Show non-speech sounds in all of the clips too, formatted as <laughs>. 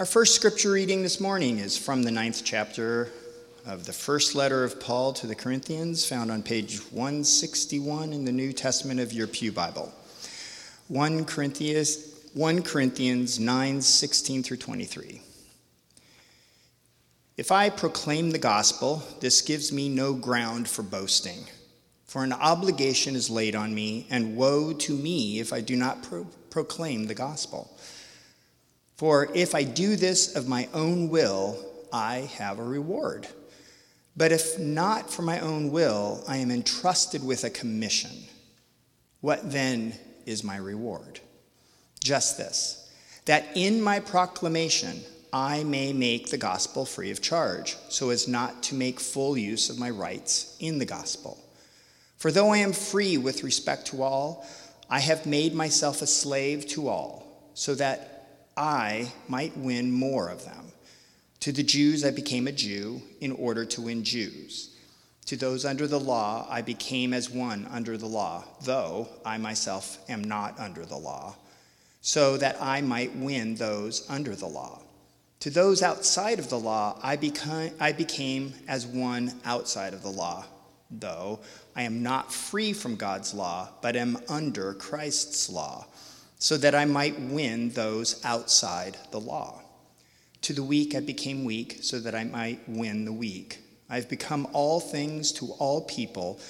Our first scripture reading this morning is from the ninth chapter of the first letter of Paul to the Corinthians, found on page 161 in the New Testament of your Pew Bible. 1 Corinthians, 1 Corinthians 9 16 through 23. If I proclaim the gospel, this gives me no ground for boasting. For an obligation is laid on me, and woe to me if I do not pro- proclaim the gospel. For if I do this of my own will, I have a reward. But if not for my own will, I am entrusted with a commission. What then is my reward? Just this that in my proclamation I may make the gospel free of charge, so as not to make full use of my rights in the gospel. For though I am free with respect to all, I have made myself a slave to all, so that I might win more of them. To the Jews, I became a Jew in order to win Jews. To those under the law, I became as one under the law, though I myself am not under the law, so that I might win those under the law. To those outside of the law, I became, I became as one outside of the law, though I am not free from God's law, but am under Christ's law so that I might win those outside the law. To the weak I became weak, so that I might win the weak. I have become all things to all people,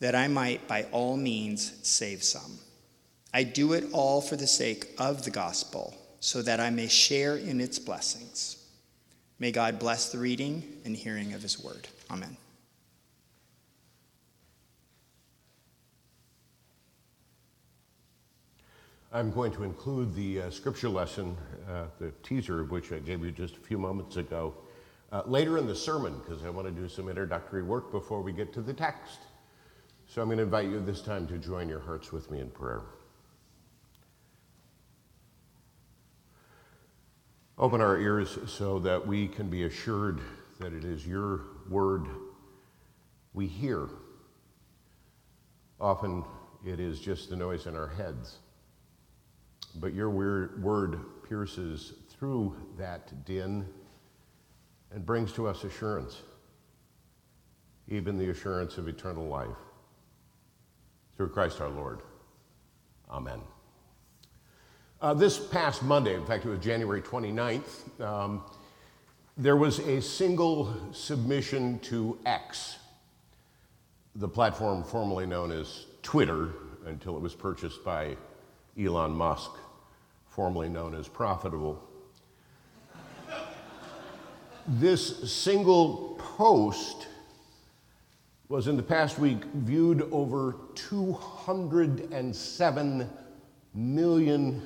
that I might by all means save some. I do it all for the sake of the gospel, so that I may share in its blessings. May God bless the reading and hearing of his word. Amen. I'm going to include the uh, scripture lesson, uh, the teaser of which I gave you just a few moments ago, uh, later in the sermon because I want to do some introductory work before we get to the text. So I'm going to invite you this time to join your hearts with me in prayer. Open our ears so that we can be assured that it is your word we hear. Often it is just the noise in our heads. But your word pierces through that din and brings to us assurance, even the assurance of eternal life. Through Christ our Lord. Amen. Uh, this past Monday, in fact, it was January 29th, um, there was a single submission to X, the platform formerly known as Twitter until it was purchased by Elon Musk formerly known as Profitable. this single post was in the past week viewed over 207 million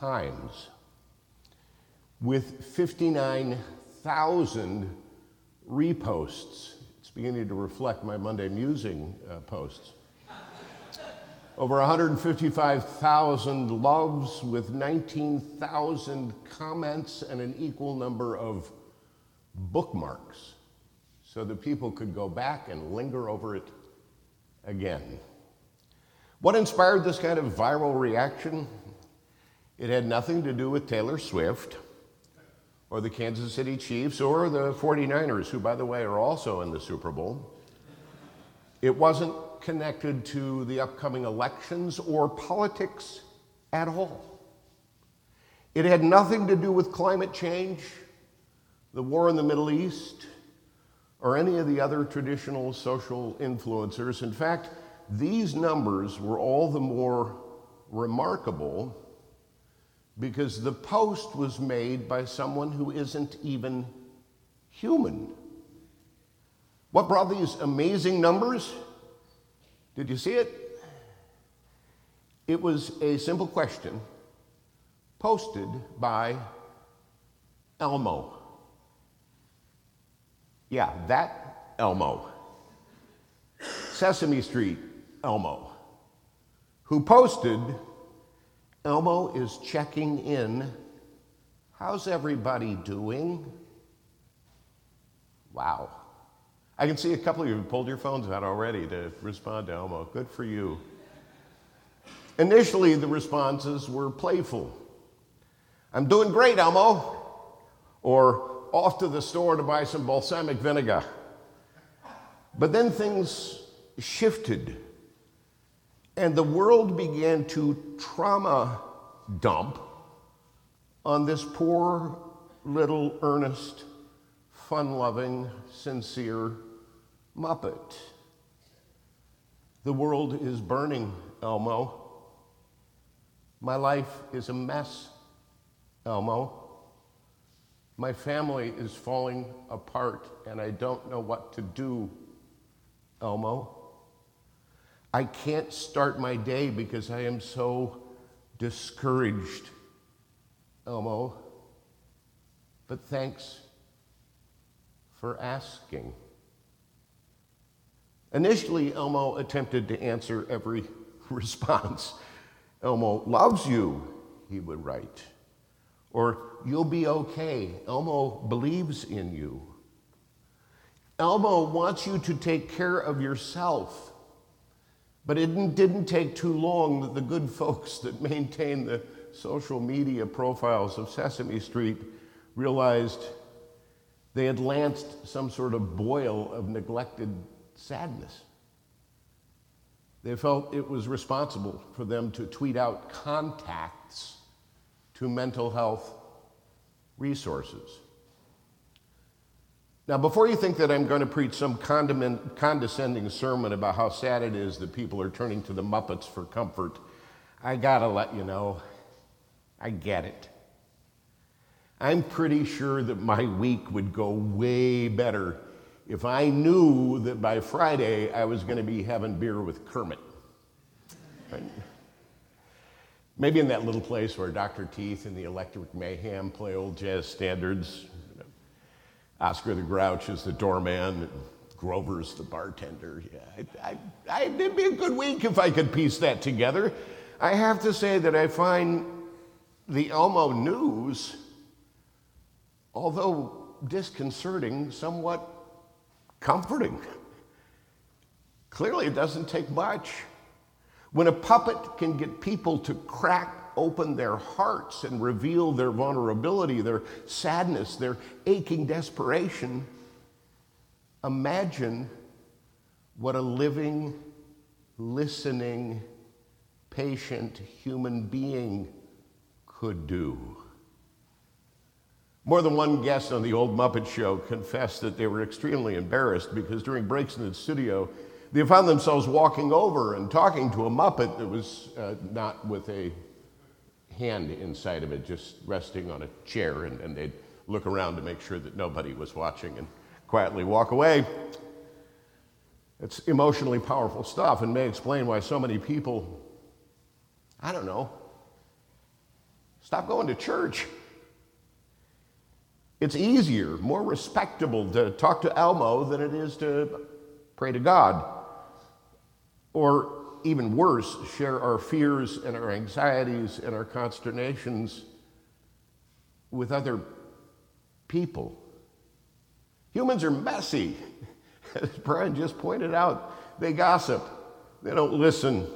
times with 59,000 reposts. It's beginning to reflect my Monday musing uh, posts over 155,000 loves with 19,000 comments and an equal number of bookmarks so that people could go back and linger over it again. What inspired this kind of viral reaction? It had nothing to do with Taylor Swift or the Kansas City Chiefs or the 49ers, who, by the way, are also in the Super Bowl. It wasn't connected to the upcoming elections or politics at all. It had nothing to do with climate change, the war in the Middle East, or any of the other traditional social influencers. In fact, these numbers were all the more remarkable because the post was made by someone who isn't even human. What brought these amazing numbers? Did you see it? It was a simple question posted by Elmo. Yeah, that Elmo. Sesame Street Elmo, who posted Elmo is checking in. How's everybody doing? Wow. I can see a couple of you pulled your phones out already to respond to Elmo. Good for you. Initially, the responses were playful. I'm doing great, Elmo. or off to the store to buy some balsamic vinegar. But then things shifted, and the world began to trauma dump on this poor little earnest, fun loving, sincere Muppet. The world is burning, Elmo. My life is a mess, Elmo. My family is falling apart and I don't know what to do, Elmo. I can't start my day because I am so discouraged, Elmo. But thanks for asking. Initially, Elmo attempted to answer every <laughs> response. Elmo loves you, he would write. Or, you'll be okay. Elmo believes in you. Elmo wants you to take care of yourself. But it didn't, didn't take too long that the good <laughs> folks that maintain the social media profiles of Sesame Street realized they had lanced some sort of boil of neglected sadness. They felt it was responsible for them to tweet out contacts to mental health resources. Now, before you think that I'm going to preach some condescending sermon about how sad it is that people are turning to the Muppets for comfort, I gotta let you know, I get it. I'm pretty sure that my week would go way better if I knew that by Friday I was going to be having beer with Kermit. Right? Maybe in that little place where Dr. Teeth and the Electric Mayhem play old jazz standards. Oscar the Grouch is the doorman, and Grover's the bartender. Yeah, I, I, I, it'd be a good week if I could piece that together. I have to say that I find the Elmo news, although disconcerting, somewhat comforting. Clearly, it doesn't take much. When a puppet can get people to crack open their hearts and reveal their vulnerability, their sadness, their aching desperation, imagine what a living, listening, patient human being could do. More than one guest on the old Muppet Show confessed that they were extremely embarrassed because during breaks in the studio, they found themselves walking over and talking to a Muppet that was uh, not with a hand inside of it, just resting on a chair, and, and they'd look around to make sure that nobody was watching and quietly walk away. It's emotionally powerful stuff and may explain why so many people, I don't know, stop going to church. It's easier, more respectable to talk to Elmo than it is to pray to God. Or even worse, share our fears and our anxieties and our consternations with other people. Humans are messy. <laughs> As Brian just pointed out, they gossip, they don't listen.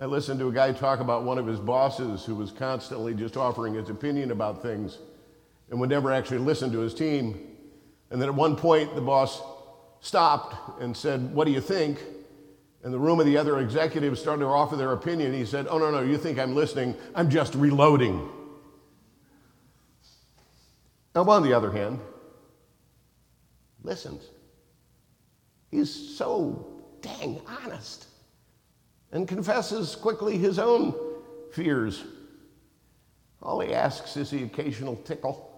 I listened to a guy talk about one of his bosses who was constantly just offering his opinion about things and would never actually listen to his team. And then at one point, the boss stopped and said, What do you think? And the room of the other executives started to offer their opinion. He said, Oh, no, no, you think I'm listening? I'm just reloading. Now, on the other hand, listens. He's so dang honest and confesses quickly his own fears. All he asks is the occasional tickle.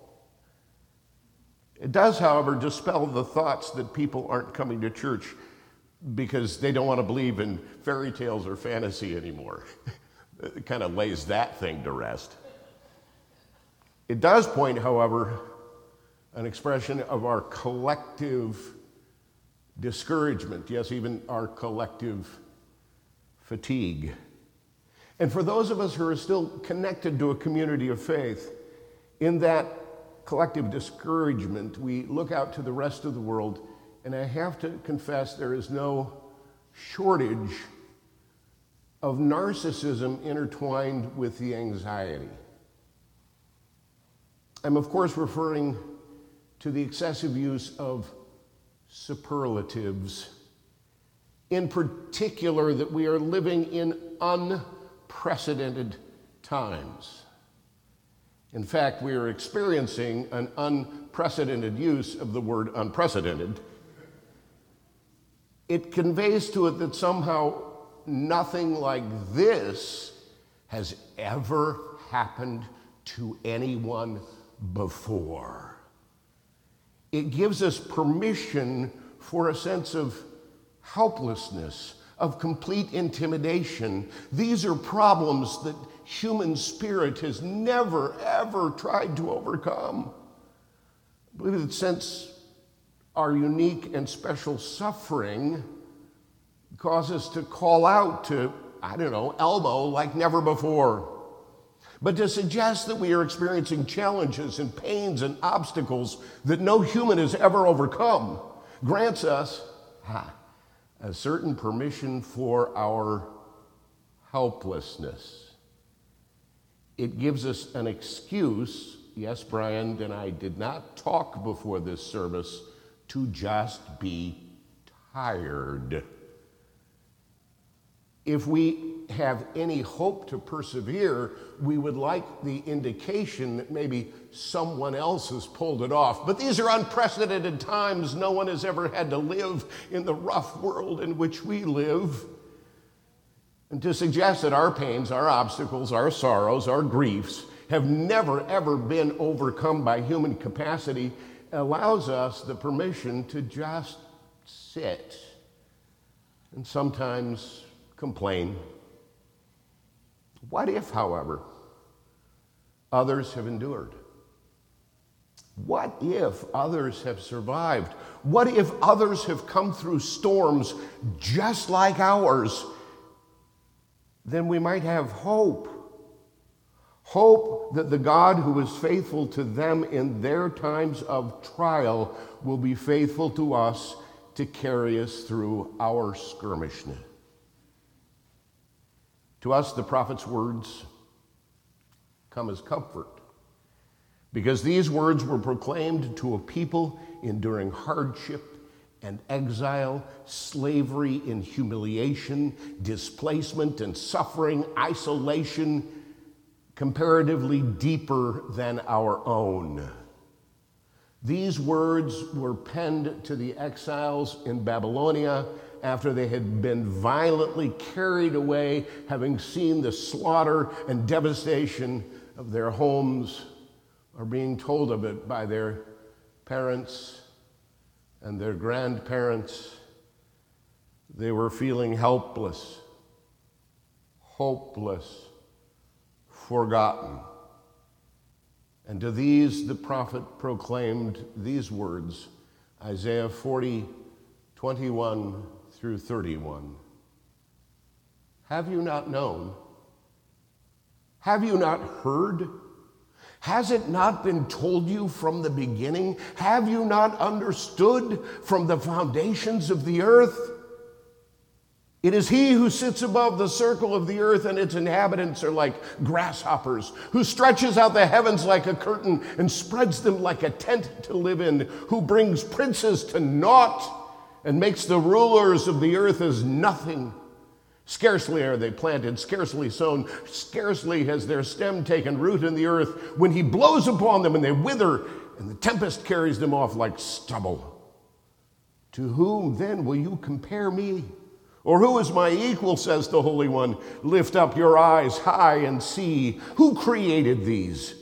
It does, however, dispel the thoughts that people aren't coming to church because they don't want to believe in fairy tales or fantasy anymore. <laughs> it kind of lays that thing to rest. It does point, however, an expression of our collective discouragement, yes, even our collective fatigue. And for those of us who are still connected to a community of faith, in that collective discouragement, we look out to the rest of the world, and I have to confess there is no shortage of narcissism intertwined with the anxiety. I'm, of course, referring to the excessive use of superlatives. In particular, that we are living in unprecedented times. In fact, we are experiencing an unprecedented use of the word unprecedented. It conveys to it that somehow nothing like this has ever happened to anyone before. It gives us permission for a sense of helplessness, of complete intimidation. These are problems that human spirit has never, ever tried to overcome. I believe that since our unique and special suffering causes us to call out to, I don't know, Elmo like never before. But to suggest that we are experiencing challenges and pains and obstacles that no human has ever overcome grants us ha, a certain permission for our helplessness. It gives us an excuse. Yes, Brian and I did not talk before this service to just be tired. If we have any hope to persevere, we would like the indication that maybe someone else has pulled it off. But these are unprecedented times. No one has ever had to live in the rough world in which we live. And to suggest that our pains, our obstacles, our sorrows, our griefs have never, ever been overcome by human capacity allows us the permission to just sit and sometimes complain. What if, however, others have endured? What if others have survived? What if others have come through storms just like ours? Then we might have hope. Hope that the God who is faithful to them in their times of trial will be faithful to us to carry us through our skirmishness. To us, the prophet's words come as comfort because these words were proclaimed to a people enduring hardship and exile, slavery and humiliation, displacement and suffering, isolation, comparatively deeper than our own. These words were penned to the exiles in Babylonia after they had been violently carried away, having seen the slaughter and devastation of their homes, or being told of it by their parents and their grandparents. They were feeling helpless, hopeless, forgotten. And to these the prophet proclaimed these words Isaiah 40, 21 through 31. Have you not known? Have you not heard? Has it not been told you from the beginning? Have you not understood from the foundations of the earth? It is he who sits above the circle of the earth, and its inhabitants are like grasshoppers, who stretches out the heavens like a curtain and spreads them like a tent to live in, who brings princes to naught and makes the rulers of the earth as nothing. Scarcely are they planted, scarcely sown, scarcely has their stem taken root in the earth when he blows upon them and they wither, and the tempest carries them off like stubble. To whom then will you compare me? Or who is my equal, says the Holy One? Lift up your eyes high and see. Who created these?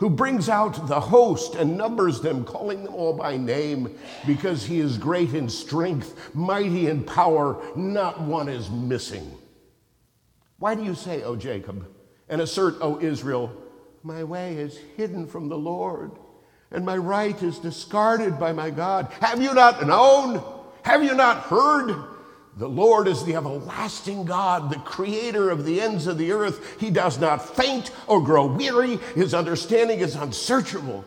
Who brings out the host and numbers them, calling them all by name, because he is great in strength, mighty in power, not one is missing. Why do you say, O Jacob, and assert, O Israel, my way is hidden from the Lord, and my right is discarded by my God? Have you not known? Have you not heard? The Lord is the everlasting God, the creator of the ends of the earth. He does not faint or grow weary. His understanding is unsearchable.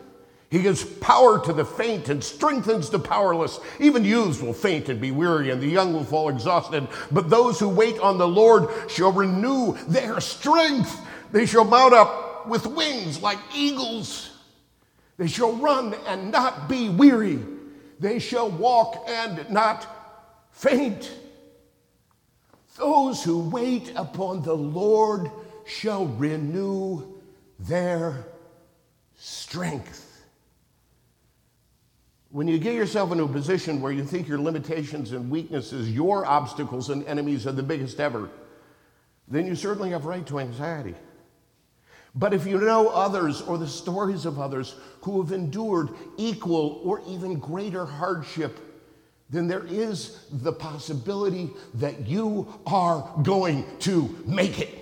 He gives power to the faint and strengthens the powerless. Even youths will faint and be weary, and the young will fall exhausted. But those who wait on the Lord shall renew their strength. They shall mount up with wings like eagles. They shall run and not be weary. They shall walk and not faint. Those who wait upon the Lord shall renew their strength. When you get yourself into a position where you think your limitations and weaknesses, your obstacles and enemies are the biggest ever, then you certainly have right to anxiety. But if you know others or the stories of others who have endured equal or even greater hardship, then there is the possibility that you are going to make it.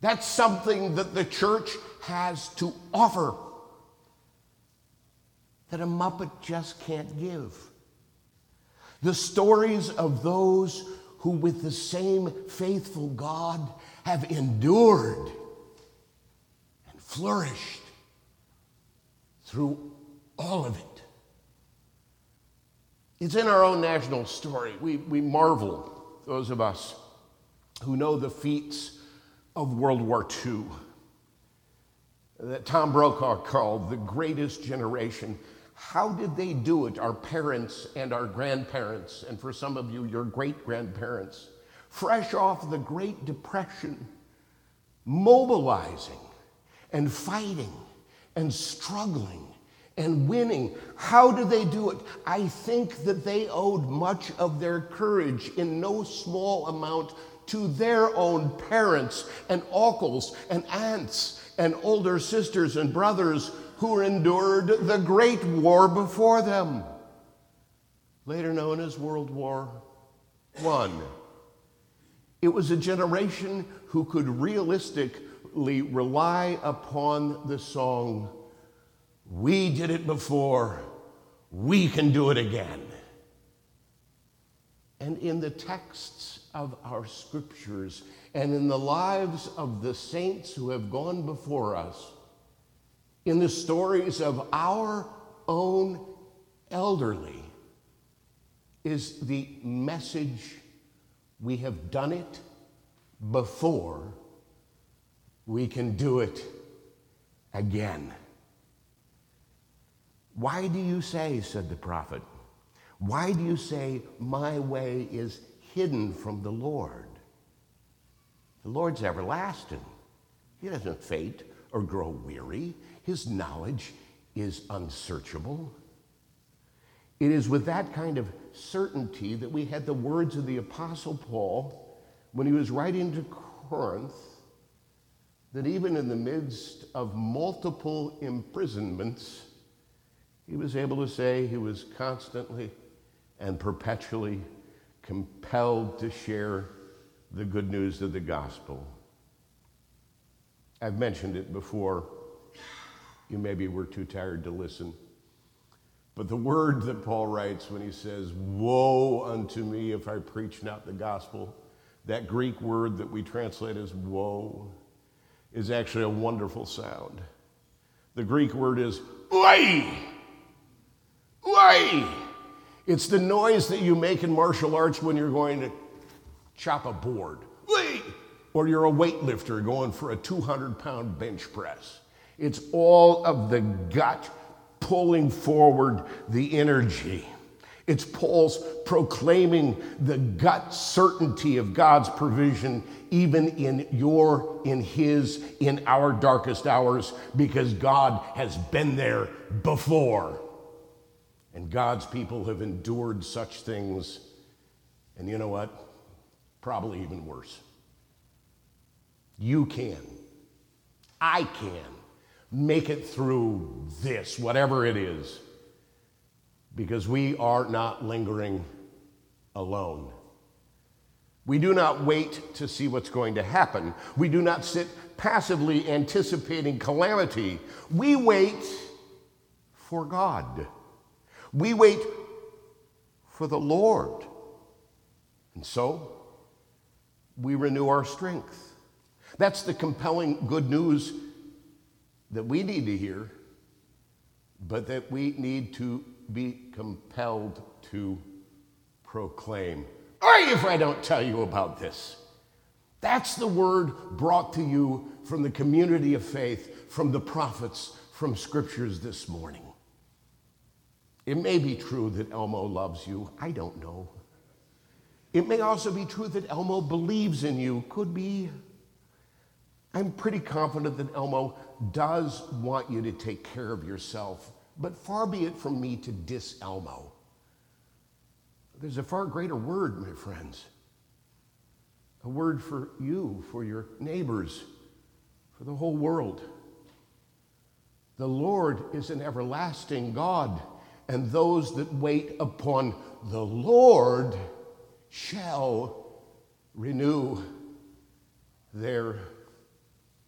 That's something that the church has to offer that a Muppet just can't give. The stories of those who, with the same faithful God, have endured and flourished through all of it. It's in our own national story. We, we marvel, those of us who know the feats of World War II, that Tom Brokaw called the greatest generation. How did they do it, our parents and our grandparents, and for some of you, your great grandparents, fresh off the Great Depression, mobilizing and fighting and struggling and winning. How do they do it? I think that they owed much of their courage in no small amount to their own parents and uncles and aunts and older sisters and brothers who endured the Great War before them, later known as World War I. It was a generation who could realistically rely upon the song we did it before, we can do it again. And in the texts of our scriptures and in the lives of the saints who have gone before us, in the stories of our own elderly, is the message we have done it before, we can do it again. Why do you say, said the prophet, why do you say, my way is hidden from the Lord? The Lord's everlasting. He doesn't fade or grow weary. His knowledge is unsearchable. It is with that kind of certainty that we had the words of the Apostle Paul when he was writing to Corinth that even in the midst of multiple imprisonments, he was able to say he was constantly and perpetually compelled to share the good news of the gospel. I've mentioned it before. You maybe were too tired to listen. But the word that Paul writes when he says, Woe unto me if I preach not the gospel, that Greek word that we translate as woe, is actually a wonderful sound. The Greek word is oi. It's the noise that you make in martial arts when you're going to chop a board. Or you're a weightlifter going for a 200 pound bench press. It's all of the gut pulling forward the energy. It's Paul's proclaiming the gut certainty of God's provision, even in your, in his, in our darkest hours, because God has been there before. And God's people have endured such things, and you know what? Probably even worse. You can. I can make it through this, whatever it is, because we are not lingering alone. We do not wait to see what's going to happen. We do not sit passively anticipating calamity. We wait for God. We wait for the Lord. And so we renew our strength. That's the compelling good news that we need to hear, but that we need to be compelled to proclaim. Or if I don't tell you about this. That's the word brought to you from the community of faith, from the prophets, from scriptures this morning. It may be true that Elmo loves you. I don't know. It may also be true that Elmo believes in you. Could be. I'm pretty confident that Elmo does want you to take care of yourself, but far be it from me to diss Elmo. There's a far greater word, my friends. A word for you, for your neighbors, for the whole world. The Lord is an everlasting God, and those that wait upon the Lord shall renew their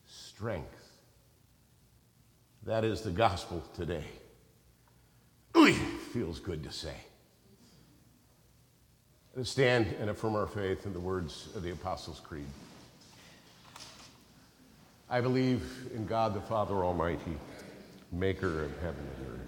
strength. That is the gospel today. Ooh, feels good to say. Let's stand and affirm our faith in the words of the Apostles' Creed. I believe in God the Father Almighty, maker of heaven and earth